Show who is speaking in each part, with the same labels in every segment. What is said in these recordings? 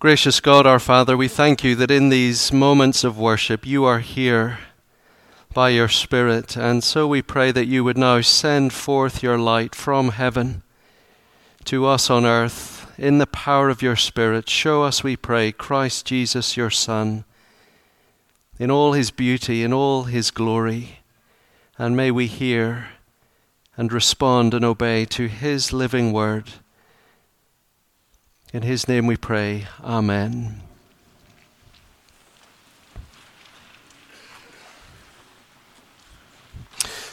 Speaker 1: Gracious God, our Father, we thank you that in these moments of worship you are here by your Spirit. And so we pray that you would now send forth your light from heaven to us on earth in the power of your Spirit. Show us, we pray, Christ Jesus, your Son, in all his beauty, in all his glory. And may we hear and respond and obey to his living word. In his name we pray. Amen.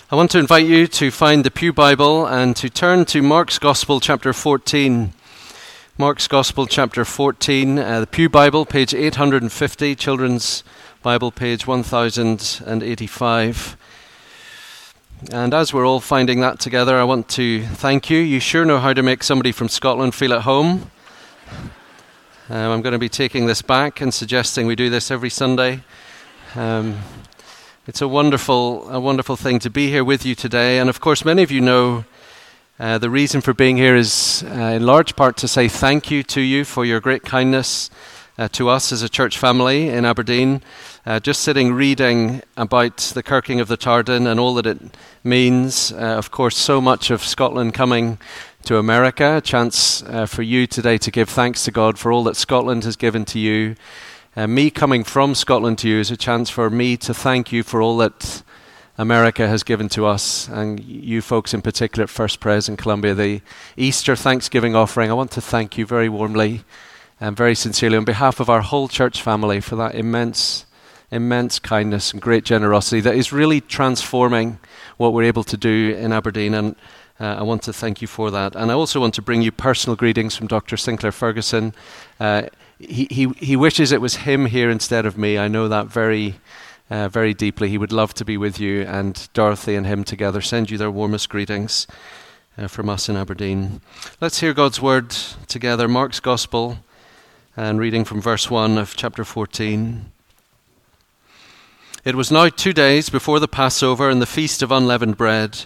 Speaker 1: I want to invite you to find the Pew Bible and to turn to Mark's Gospel, chapter 14. Mark's Gospel, chapter 14, uh, the Pew Bible, page 850, Children's Bible, page 1085. And as we're all finding that together, I want to thank you. You sure know how to make somebody from Scotland feel at home. Um, I'm going to be taking this back and suggesting we do this every Sunday. Um, it's a wonderful, a wonderful thing to be here with you today. And of course, many of you know uh, the reason for being here is uh, in large part to say thank you to you for your great kindness uh, to us as a church family in Aberdeen. Uh, just sitting reading about the kirking of the Tartan and all that it means. Uh, of course, so much of Scotland coming to America. A chance uh, for you today to give thanks to God for all that Scotland has given to you. Uh, me coming from Scotland to you is a chance for me to thank you for all that America has given to us, and you folks in particular at First Pres in Columbia. The Easter Thanksgiving offering, I want to thank you very warmly and very sincerely on behalf of our whole church family for that immense, immense kindness and great generosity that is really transforming what we're able to do in Aberdeen. And uh, I want to thank you for that. And I also want to bring you personal greetings from Dr. Sinclair Ferguson. Uh, he, he, he wishes it was him here instead of me. I know that very, uh, very deeply. He would love to be with you, and Dorothy and him together send you their warmest greetings uh, from us in Aberdeen. Let's hear God's word together. Mark's Gospel, and reading from verse 1 of chapter 14. It was now two days before the Passover and the feast of unleavened bread.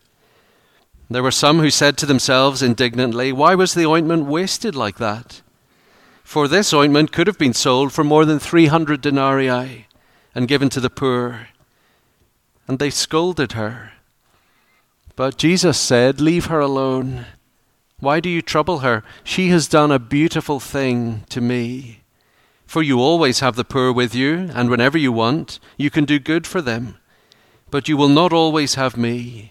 Speaker 1: There were some who said to themselves indignantly, Why was the ointment wasted like that? For this ointment could have been sold for more than 300 denarii and given to the poor. And they scolded her. But Jesus said, Leave her alone. Why do you trouble her? She has done a beautiful thing to me. For you always have the poor with you, and whenever you want, you can do good for them. But you will not always have me.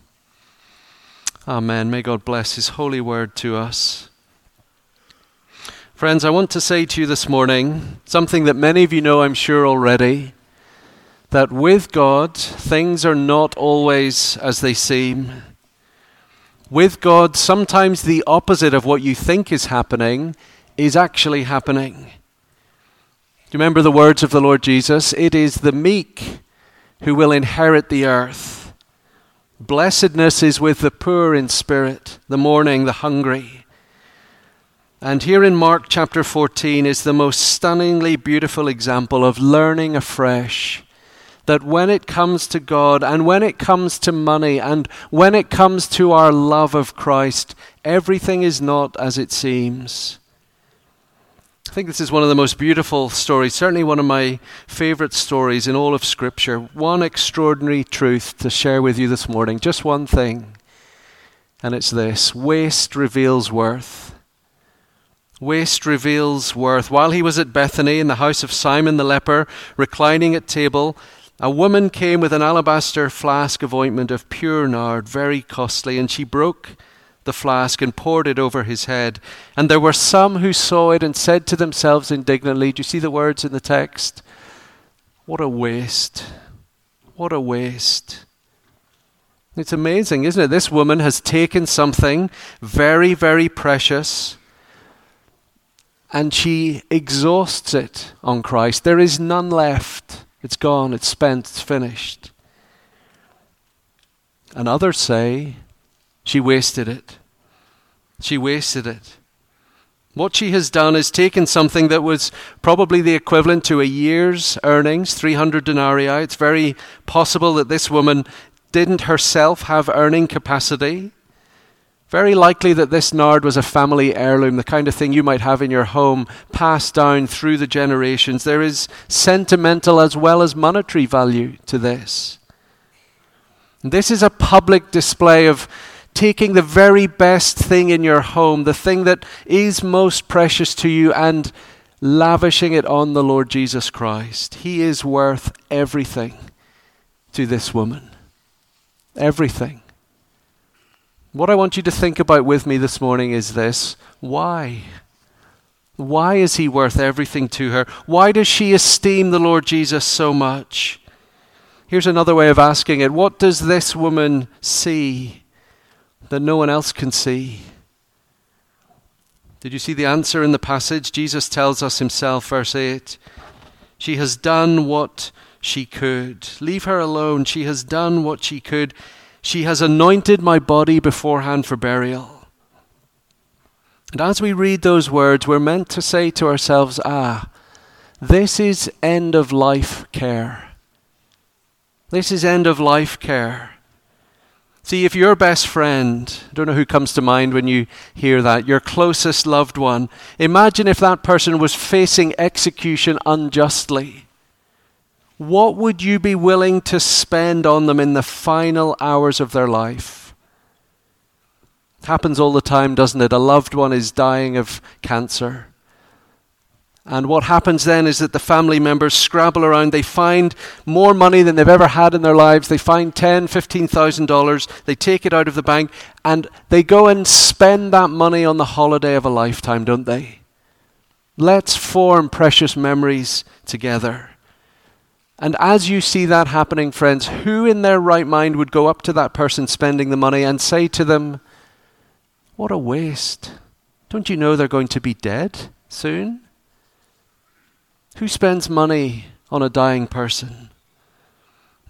Speaker 1: Amen. May God bless His holy word to us. Friends, I want to say to you this morning something that many of you know, I'm sure, already that with God, things are not always as they seem. With God, sometimes the opposite of what you think is happening is actually happening. Do you remember the words of the Lord Jesus? It is the meek who will inherit the earth. Blessedness is with the poor in spirit, the mourning, the hungry. And here in Mark chapter 14 is the most stunningly beautiful example of learning afresh that when it comes to God and when it comes to money and when it comes to our love of Christ, everything is not as it seems. I think this is one of the most beautiful stories, certainly one of my favorite stories in all of Scripture. One extraordinary truth to share with you this morning, just one thing, and it's this waste reveals worth. Waste reveals worth. While he was at Bethany in the house of Simon the leper, reclining at table, A woman came with an alabaster flask of ointment of pure nard, very costly, and she broke the flask and poured it over his head. And there were some who saw it and said to themselves indignantly, Do you see the words in the text? What a waste! What a waste! It's amazing, isn't it? This woman has taken something very, very precious and she exhausts it on Christ. There is none left. It's gone, it's spent, it's finished. And others say she wasted it. She wasted it. What she has done is taken something that was probably the equivalent to a year's earnings, 300 denarii. It's very possible that this woman didn't herself have earning capacity. Very likely that this nard was a family heirloom, the kind of thing you might have in your home, passed down through the generations. There is sentimental as well as monetary value to this. This is a public display of taking the very best thing in your home, the thing that is most precious to you, and lavishing it on the Lord Jesus Christ. He is worth everything to this woman. Everything. What I want you to think about with me this morning is this why? Why is he worth everything to her? Why does she esteem the Lord Jesus so much? Here's another way of asking it What does this woman see that no one else can see? Did you see the answer in the passage? Jesus tells us himself, verse 8 She has done what she could. Leave her alone. She has done what she could. She has anointed my body beforehand for burial. And as we read those words, we're meant to say to ourselves, ah, this is end of life care. This is end of life care. See, if your best friend, I don't know who comes to mind when you hear that, your closest loved one, imagine if that person was facing execution unjustly. What would you be willing to spend on them in the final hours of their life? It happens all the time, doesn't it? A loved one is dying of cancer. And what happens then is that the family members scrabble around. They find more money than they've ever had in their lives. They find ten, fifteen thousand dollars. They take it out of the bank and they go and spend that money on the holiday of a lifetime, don't they? Let's form precious memories together. And as you see that happening, friends, who in their right mind would go up to that person spending the money and say to them, What a waste. Don't you know they're going to be dead soon? Who spends money on a dying person?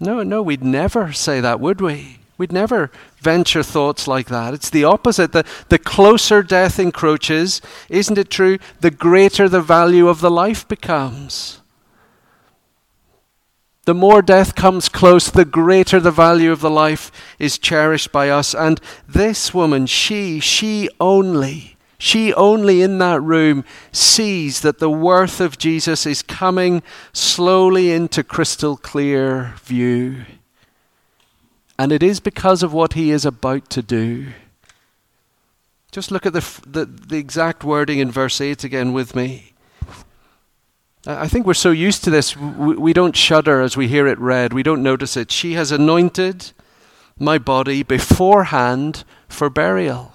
Speaker 1: No, no, we'd never say that, would we? We'd never venture thoughts like that. It's the opposite. The, the closer death encroaches, isn't it true? The greater the value of the life becomes. The more death comes close, the greater the value of the life is cherished by us. And this woman, she, she only, she only in that room sees that the worth of Jesus is coming slowly into crystal clear view. And it is because of what he is about to do. Just look at the, the, the exact wording in verse 8 again with me. I think we're so used to this, we don't shudder as we hear it read. We don't notice it. She has anointed my body beforehand for burial.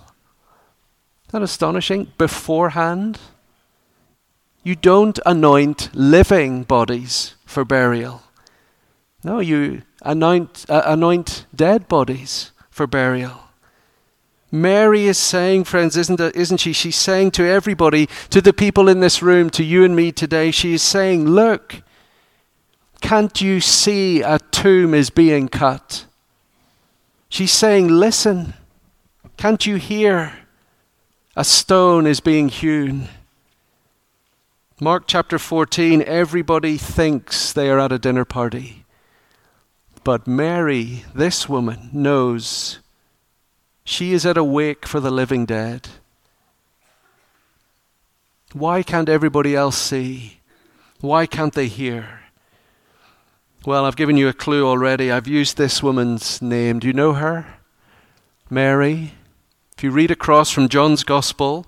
Speaker 1: That astonishing? Beforehand? You don't anoint living bodies for burial. No, you anoint, uh, anoint dead bodies for burial. Mary is saying, friends, isn't, it, isn't she? She's saying to everybody, to the people in this room, to you and me today, she is saying, Look, can't you see a tomb is being cut? She's saying, Listen, can't you hear a stone is being hewn? Mark chapter 14, everybody thinks they are at a dinner party. But Mary, this woman, knows she is at a wake for the living dead. Why can't everybody else see? Why can't they hear? Well, I've given you a clue already. I've used this woman's name. Do you know her? Mary. If you read across from John's Gospel,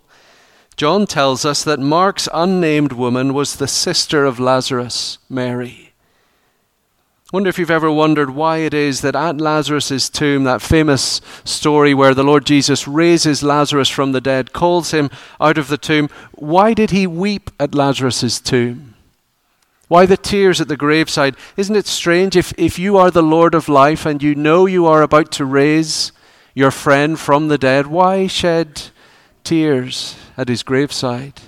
Speaker 1: John tells us that Mark's unnamed woman was the sister of Lazarus, Mary. I wonder if you've ever wondered why it is that at Lazarus' tomb, that famous story where the Lord Jesus raises Lazarus from the dead, calls him out of the tomb, why did he weep at Lazarus' tomb? Why the tears at the graveside? Isn't it strange if, if you are the Lord of life and you know you are about to raise your friend from the dead, why shed tears at his graveside?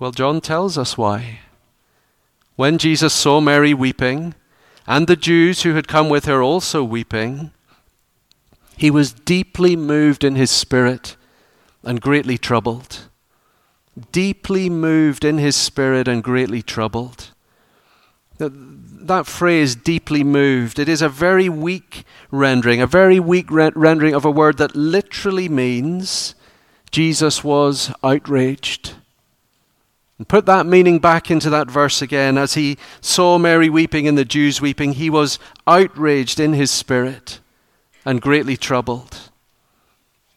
Speaker 1: Well, John tells us why. When Jesus saw Mary weeping, and the Jews who had come with her also weeping, he was deeply moved in his spirit and greatly troubled. Deeply moved in his spirit and greatly troubled. That, phrase, deeply moved, it is a very weak rendering, a very weak re- rendering of a word that literally means Jesus was outraged. And put that meaning back into that verse again. As he saw Mary weeping and the Jews weeping, he was outraged in his spirit and greatly troubled.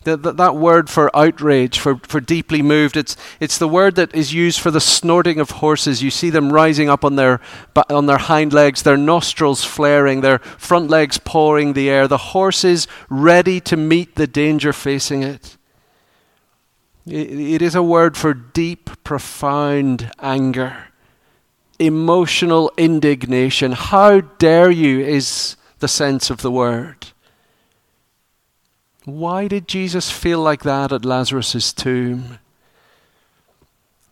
Speaker 1: That, that, word for outrage, for, for deeply moved, it's, it's the word that is used for the snorting of horses. You see them rising up on their, on their hind legs, their nostrils flaring, their front legs pawing the air, the horses ready to meet the danger facing it. It is a word for deep, profound anger, emotional indignation. How dare you, is the sense of the word. Why did Jesus feel like that at Lazarus' tomb?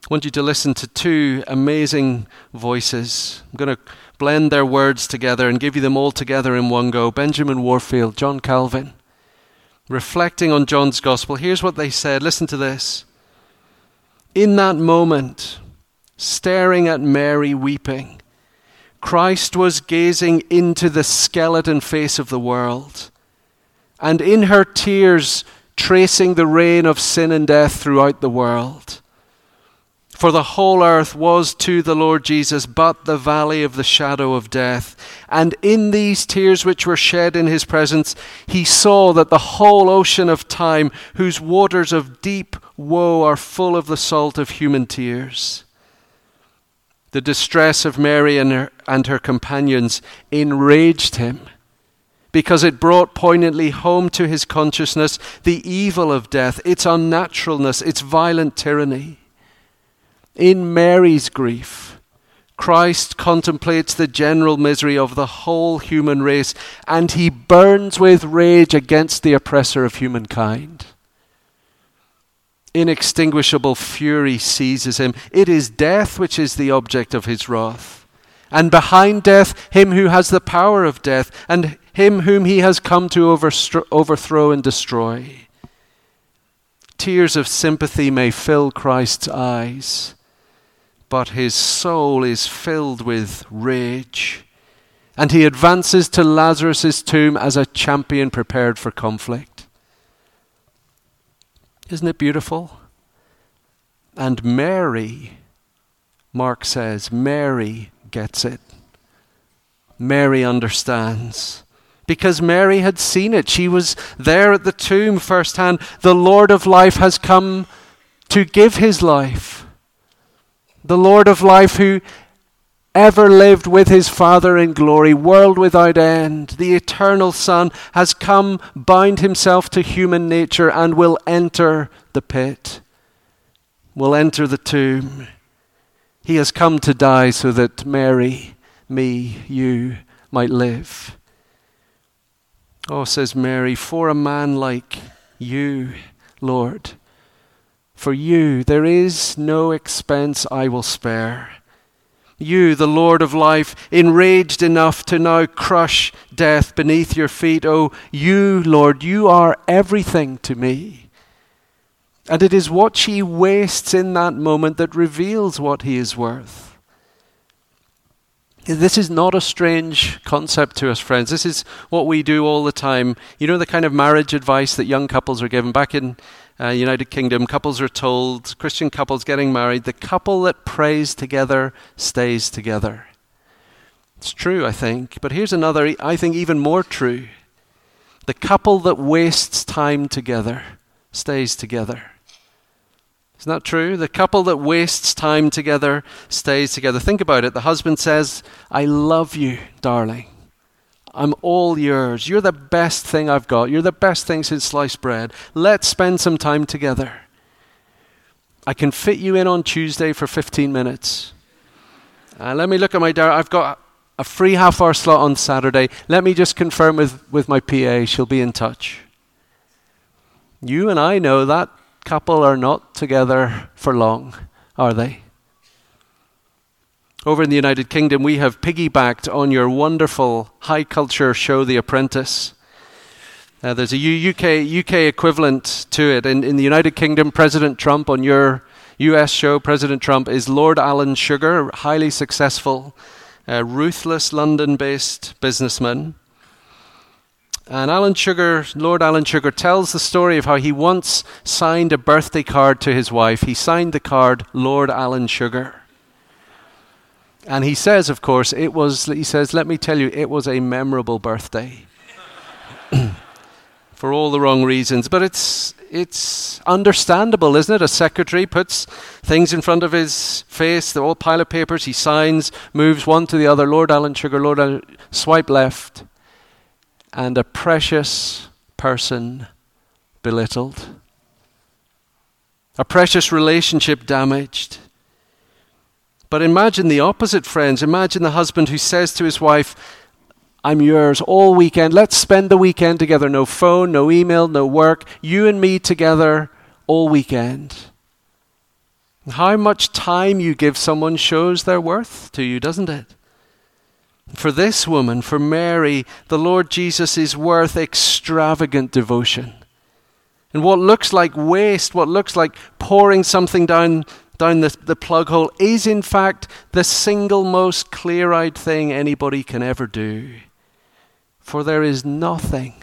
Speaker 1: I want you to listen to two amazing voices. I'm going to blend their words together and give you them all together in one go. Benjamin Warfield, John Calvin reflecting on John's gospel, here's what they said. Listen to this. In that moment, staring at Mary weeping, Christ was gazing into the skeleton face of the world, and in her tears, tracing the reign of sin and death throughout the world. For the whole earth was to the Lord Jesus but the valley of the shadow of death. And in these tears which were shed in his presence, he saw that the whole ocean of time, whose waters of deep woe are full of the salt of human tears. The distress of Mary and her, and her companions enraged him because it brought poignantly home to his consciousness the evil of death, its unnaturalness, its violent tyranny. In Mary's grief, Christ contemplates the general misery of the whole human race and he burns with rage against the oppressor of humankind. Inextinguishable fury seizes him. It is death which is the object of his wrath. And behind death, him who has the power of death, and him whom he has come to overthrow and destroy. Tears of sympathy may fill Christ's eyes but his soul is filled with rage. And he advances to Lazarus' tomb as a champion prepared for conflict. Isn't it beautiful? And Mary, Mark says, Mary gets it. Mary understands. Because Mary had seen it. She was there at the tomb firsthand. The Lord of life has come to give his life the Lord of life who ever lived with his Father in glory, world without end, the eternal Son, has come, bound himself to human nature, and will enter the pit, will enter the tomb. He has come to die so that Mary, me, you might live. Oh, says Mary, for a man like you, Lord, for you there is no expense I will spare. You, the Lord of life, enraged enough to now crush death beneath your feet. Oh, you, Lord, you are everything to me. And it is what she wastes in that moment that reveals what he is worth. This is not a strange concept to us, friends. This is what we do all the time. You know the kind of marriage advice that young couples are given. Back in uh, United Kingdom, couples are told, Christian couples getting married, the couple that prays together stays together. It's true, I think. But here's another, I think, even more true. The couple that wastes time together stays together. Isn't that true? The couple that wastes time together stays together. Think about it. The husband says, I love you, darling. I'm all yours. You're the best thing I've got. You're the best thing since sliced bread. Let's spend some time together. I can fit you in on Tuesday for 15 minutes. Uh, let me look at my diary. I've got a free half hour slot on Saturday. Let me just confirm with, with my PA. She'll be in touch. You and I know that couple are not together for long, are they? Over in the United Kingdom, we have piggybacked on your wonderful high culture show, The Apprentice. Uh, there's a UK, UK equivalent to it. In, in the United Kingdom, President Trump, on your US show, President Trump is Lord Alan Sugar, highly successful, uh, ruthless London based businessman. And Alan Sugar, Lord Alan Sugar, tells the story of how he once signed a birthday card to his wife. He signed the card Lord Alan Sugar. And he says, of course, it was, he says, let me tell you, it was a memorable birthday. For all the wrong reasons. But it's, it's understandable, isn't it? A secretary puts things in front of his face, the old pile of papers, he signs, moves one to the other. Lord Alan Sugar, Lord Alan, swipe left. And a precious person belittled. A precious relationship damaged but imagine the opposite, friends. Imagine the husband who says to his wife, I'm yours all weekend. Let's spend the weekend together. No phone, no email, no work. You and me together all weekend. How much time you give someone shows their worth to you, doesn't it? For this woman, for Mary, the Lord Jesus is worth extravagant devotion. And what looks like waste, what looks like pouring something down down the, the plug hole is, in fact, the single most clear eyed thing anybody can ever do. For there is nothing,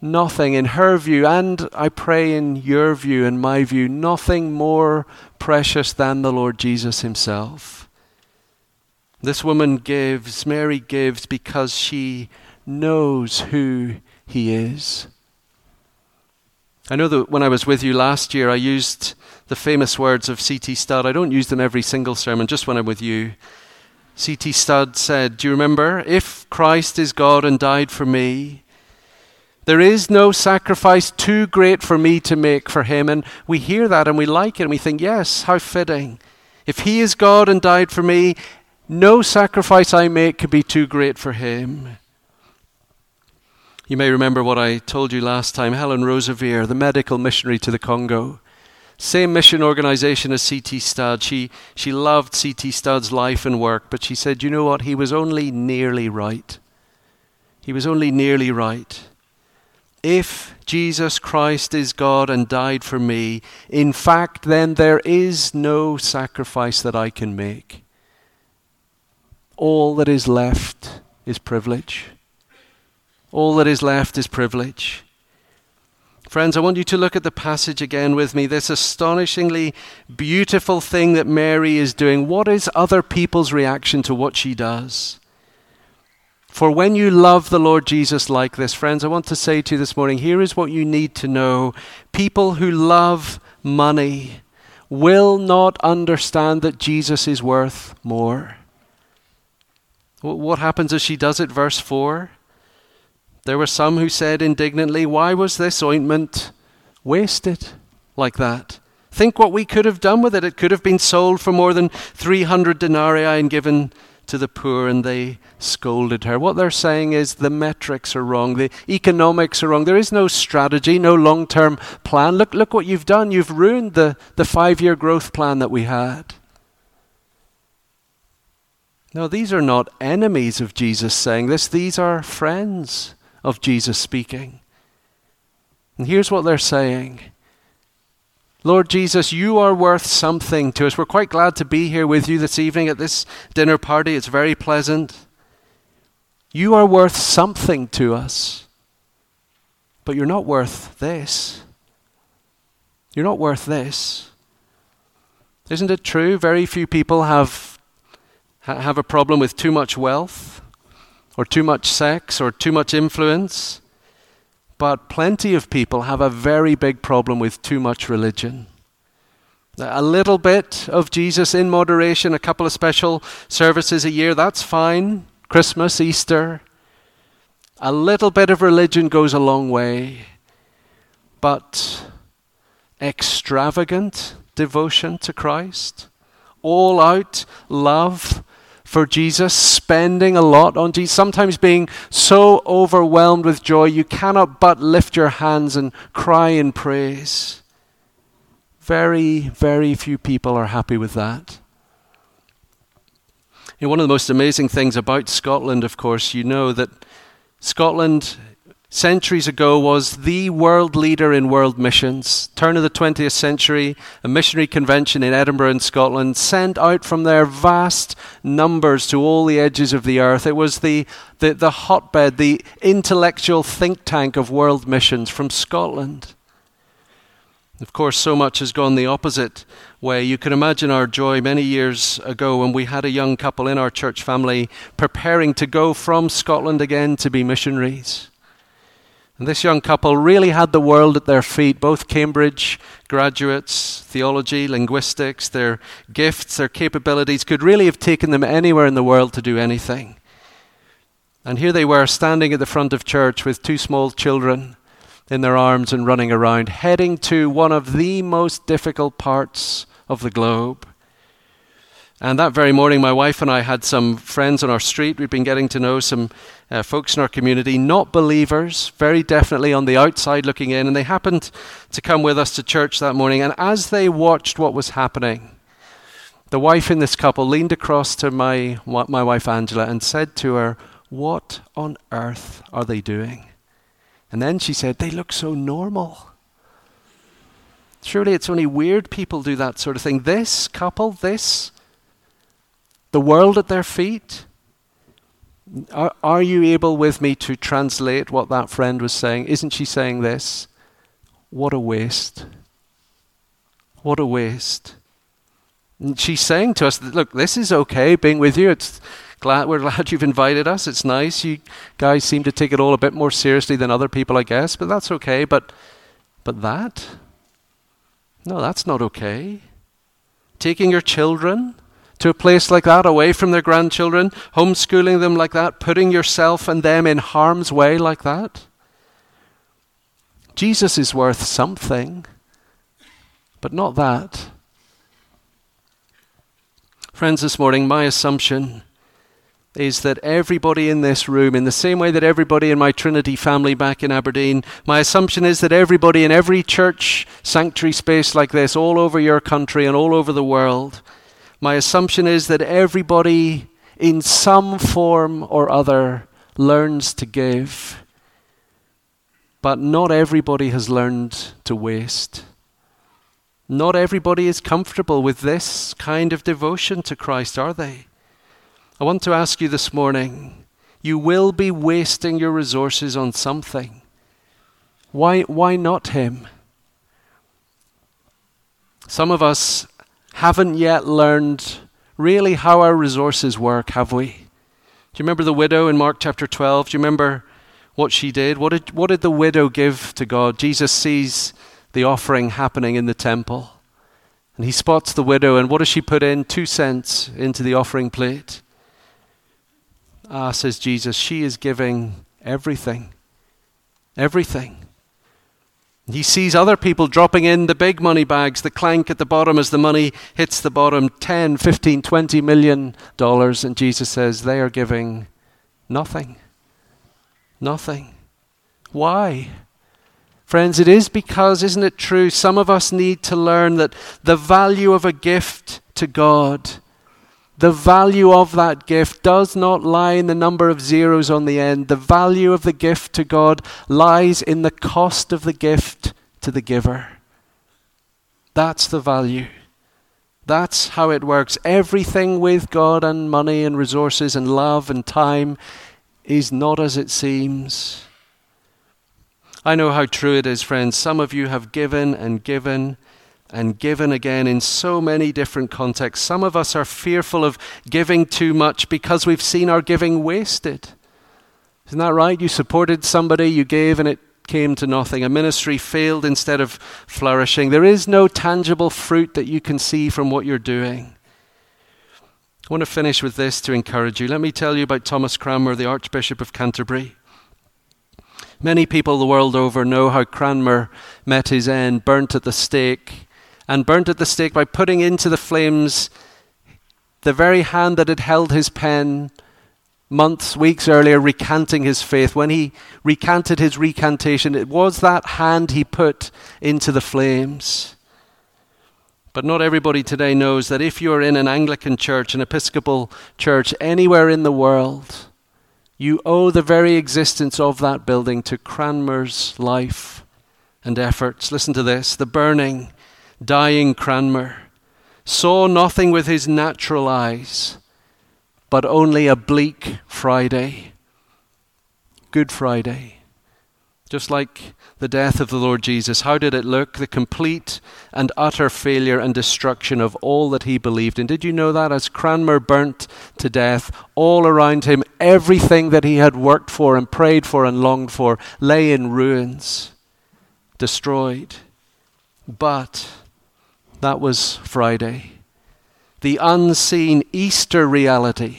Speaker 1: nothing in her view, and I pray in your view and my view, nothing more precious than the Lord Jesus Himself. This woman gives, Mary gives, because she knows who He is. I know that when I was with you last year, I used the famous words of C.T. Studd. I don't use them every single sermon, just when I'm with you. C.T. Studd said, Do you remember? If Christ is God and died for me, there is no sacrifice too great for me to make for him. And we hear that and we like it and we think, yes, how fitting. If he is God and died for me, no sacrifice I make could be too great for him. You may remember what I told you last time. Helen Roseveare, the medical missionary to the Congo, same mission organization as C.T. Studd. She, she loved C.T. Studd's life and work, but she said, you know what? He was only nearly right. He was only nearly right. If Jesus Christ is God and died for me, in fact, then there is no sacrifice that I can make. All that is left is privilege. All that is left is privilege. Friends, I want you to look at the passage again with me. This astonishingly beautiful thing that Mary is doing. What is other people's reaction to what she does? For when you love the Lord Jesus like this, friends, I want to say to you this morning here is what you need to know. People who love money will not understand that Jesus is worth more. What happens as she does it? Verse 4 there were some who said indignantly, Why was this ointment wasted like that? Think what we could have done with it. It could have been sold for more than 300 denarii and given to the poor, and they scolded her. What they're saying is the metrics are wrong, the economics are wrong. There is no strategy, no long term plan. Look, look what you've done. You've ruined the, the five year growth plan that we had. No, these are not enemies of Jesus saying this, these are friends of Jesus speaking. And here's what they're saying Lord Jesus, you are worth something to us. We're quite glad to be here with you this evening at this dinner party. It's very pleasant. You are worth something to us, but you're not worth this. You're not worth this. Isn't it true? Very few people have, have a problem with too much wealth or too much sex or too much influence. But plenty of people have a very big problem with too much religion. A little bit of Jesus in moderation, a couple of special services a year, that's fine. Christmas, Easter. A little bit of religion goes a long way. But extravagant devotion to Christ, all out love for Jesus, spending a lot on Jesus, sometimes being so overwhelmed with joy you cannot but lift your hands and cry in praise. Very, very few people are happy with that. You know, one of the most amazing things about Scotland, of course, you know that Scotland centuries ago was the world leader in world missions. Turn of the 20th century, a missionary convention in Edinburgh in Scotland sent out from their vast numbers to all the edges of the earth. It was the, the, the hotbed, the intellectual think tank of world missions from Scotland. Of course, so much has gone the opposite way. You can imagine our joy many years ago when we had a young couple in our church family preparing to go from Scotland again to be missionaries. And this young couple really had the world at their feet, both Cambridge graduates, theology, linguistics, their gifts, their capabilities could really have taken them anywhere in the world to do anything. And here they were standing at the front of church with two small children in their arms and running around, heading to one of the most difficult parts of the globe. And that very morning, my wife and I had some friends on our street. We'd been getting to know some uh, folks in our community, not believers, very definitely on the outside looking in. And they happened to come with us to church that morning. And as they watched what was happening, the wife in this couple leaned across to my, my wife Angela and said to her, What on earth are they doing? And then she said, They look so normal. Surely it's only weird people do that sort of thing. This couple, this the world at their feet? Are, are you able with me to translate what that friend was saying? Isn't she saying this? What a waste. What a waste. And she's saying to us, look, this is okay being with you. It's glad we're glad you've invited us. It's nice. You guys seem to take it all a bit more seriously than other people, I guess, but that's okay. But but that? No, that's not okay. Taking your children to a place like that, away from their grandchildren, homeschooling them like that, putting yourself and them in harm's way like that? Jesus is worth something, but not that. Friends, this morning, my assumption is that everybody in this room, in the same way that everybody in my Trinity family back in Aberdeen, my assumption is that everybody in every church sanctuary space like this, all over your country and all over the world, my assumption is that everybody, in some form or other, learns to give, but not everybody has learned to waste. Not everybody is comfortable with this kind of devotion to Christ, are they? I want to ask you this morning you will be wasting your resources on something. Why, why not Him? Some of us haven't yet learned really how our resources work, have we? Do you remember the widow in Mark chapter 12? Do you remember what she did? What did, what did the widow give to God? Jesus sees the offering happening in the temple. And he spots the widow, and what does she put in? Two cents into the offering plate. Ah, says Jesus, she is giving everything. Everything. He sees other people dropping in the big money bags, the clank at the bottom as the money hits the bottom 10, 15, 20 million dollars. And Jesus says they are giving nothing. Nothing. Why? Friends, it is because, isn't it true, some of us need to learn that the value of a gift to God the value of that gift does not lie in the number of zeros on the end. The value of the gift to God lies in the cost of the gift to the giver. That's the value. That's how it works. Everything with God and money and resources and love and time is not as it seems. I know how true it is, friends. Some of you have given and given and given again in so many different contexts. Some of us are fearful of giving too much because we've seen our giving wasted. Isn't that right? You supported somebody, you gave, and it came to nothing. A ministry failed instead of flourishing. There is no tangible fruit that you can see from what you're doing. I want to finish with this to encourage you. Let me tell you about Thomas Cranmer, the Archbishop of Canterbury. Many people the world over know how Cranmer met his end, burnt at the stake, and burnt at the stake by putting into the flames the very hand that had held his pen months, weeks earlier, recanting his faith. When he recanted his recantation, it was that hand he put into the flames. But not everybody today knows that if you're in an Anglican church, an Episcopal church, anywhere in the world, you owe the very existence of that building to Cranmer's life and efforts. Listen to this the burning, dying Cranmer saw nothing with his natural eyes, but only a bleak Friday, Good Friday. Just like the death of the Lord Jesus, how did it look? The complete and utter failure and destruction of all that he believed in. Did you know that? As Cranmer burnt to death, all around him, everything that he had worked for and prayed for and longed for lay in ruins, destroyed. But that was Friday. The unseen Easter reality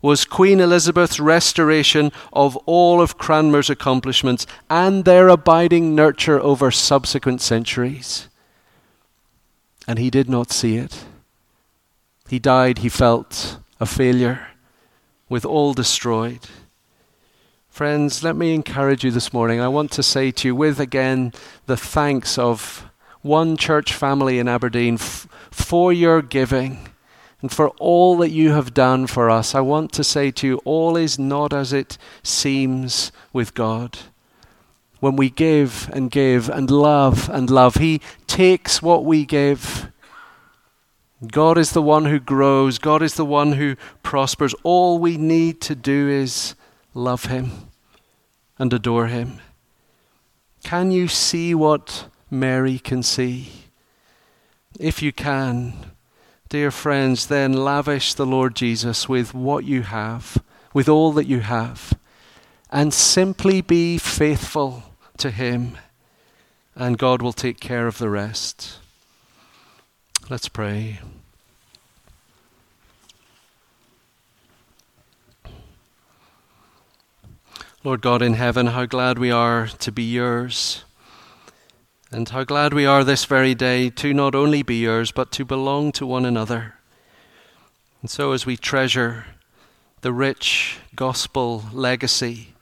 Speaker 1: was Queen Elizabeth's restoration of all of Cranmer's accomplishments and their abiding nurture over subsequent centuries. And he did not see it. He died, he felt, a failure, with all destroyed. Friends, let me encourage you this morning. I want to say to you, with again the thanks of one church family in Aberdeen f- for your giving and for all that you have done for us. I want to say to you, all is not as it seems with God. When we give and give and love and love, He takes what we give. God is the one who grows, God is the one who prospers. All we need to do is love Him and adore Him. Can you see what Mary can see? If you can, Dear friends, then lavish the Lord Jesus with what you have, with all that you have, and simply be faithful to Him, and God will take care of the rest. Let's pray. Lord God in heaven, how glad we are to be yours. And how glad we are this very day to not only be yours, but to belong to one another. And so, as we treasure the rich gospel legacy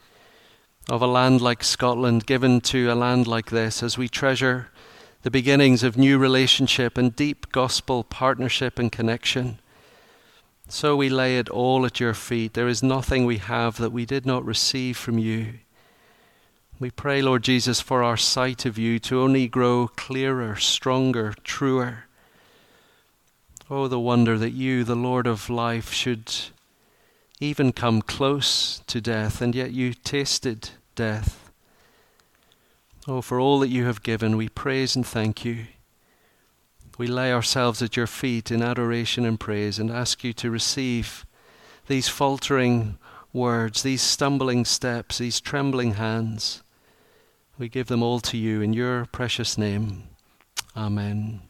Speaker 1: of a land like Scotland given to a land like this, as we treasure the beginnings of new relationship and deep gospel partnership and connection, so we lay it all at your feet. There is nothing we have that we did not receive from you. We pray, Lord Jesus, for our sight of you to only grow clearer, stronger, truer. Oh, the wonder that you, the Lord of life, should even come close to death, and yet you tasted death. Oh, for all that you have given, we praise and thank you. We lay ourselves at your feet in adoration and praise and ask you to receive these faltering words, these stumbling steps, these trembling hands. We give them all to you in your precious name. Amen.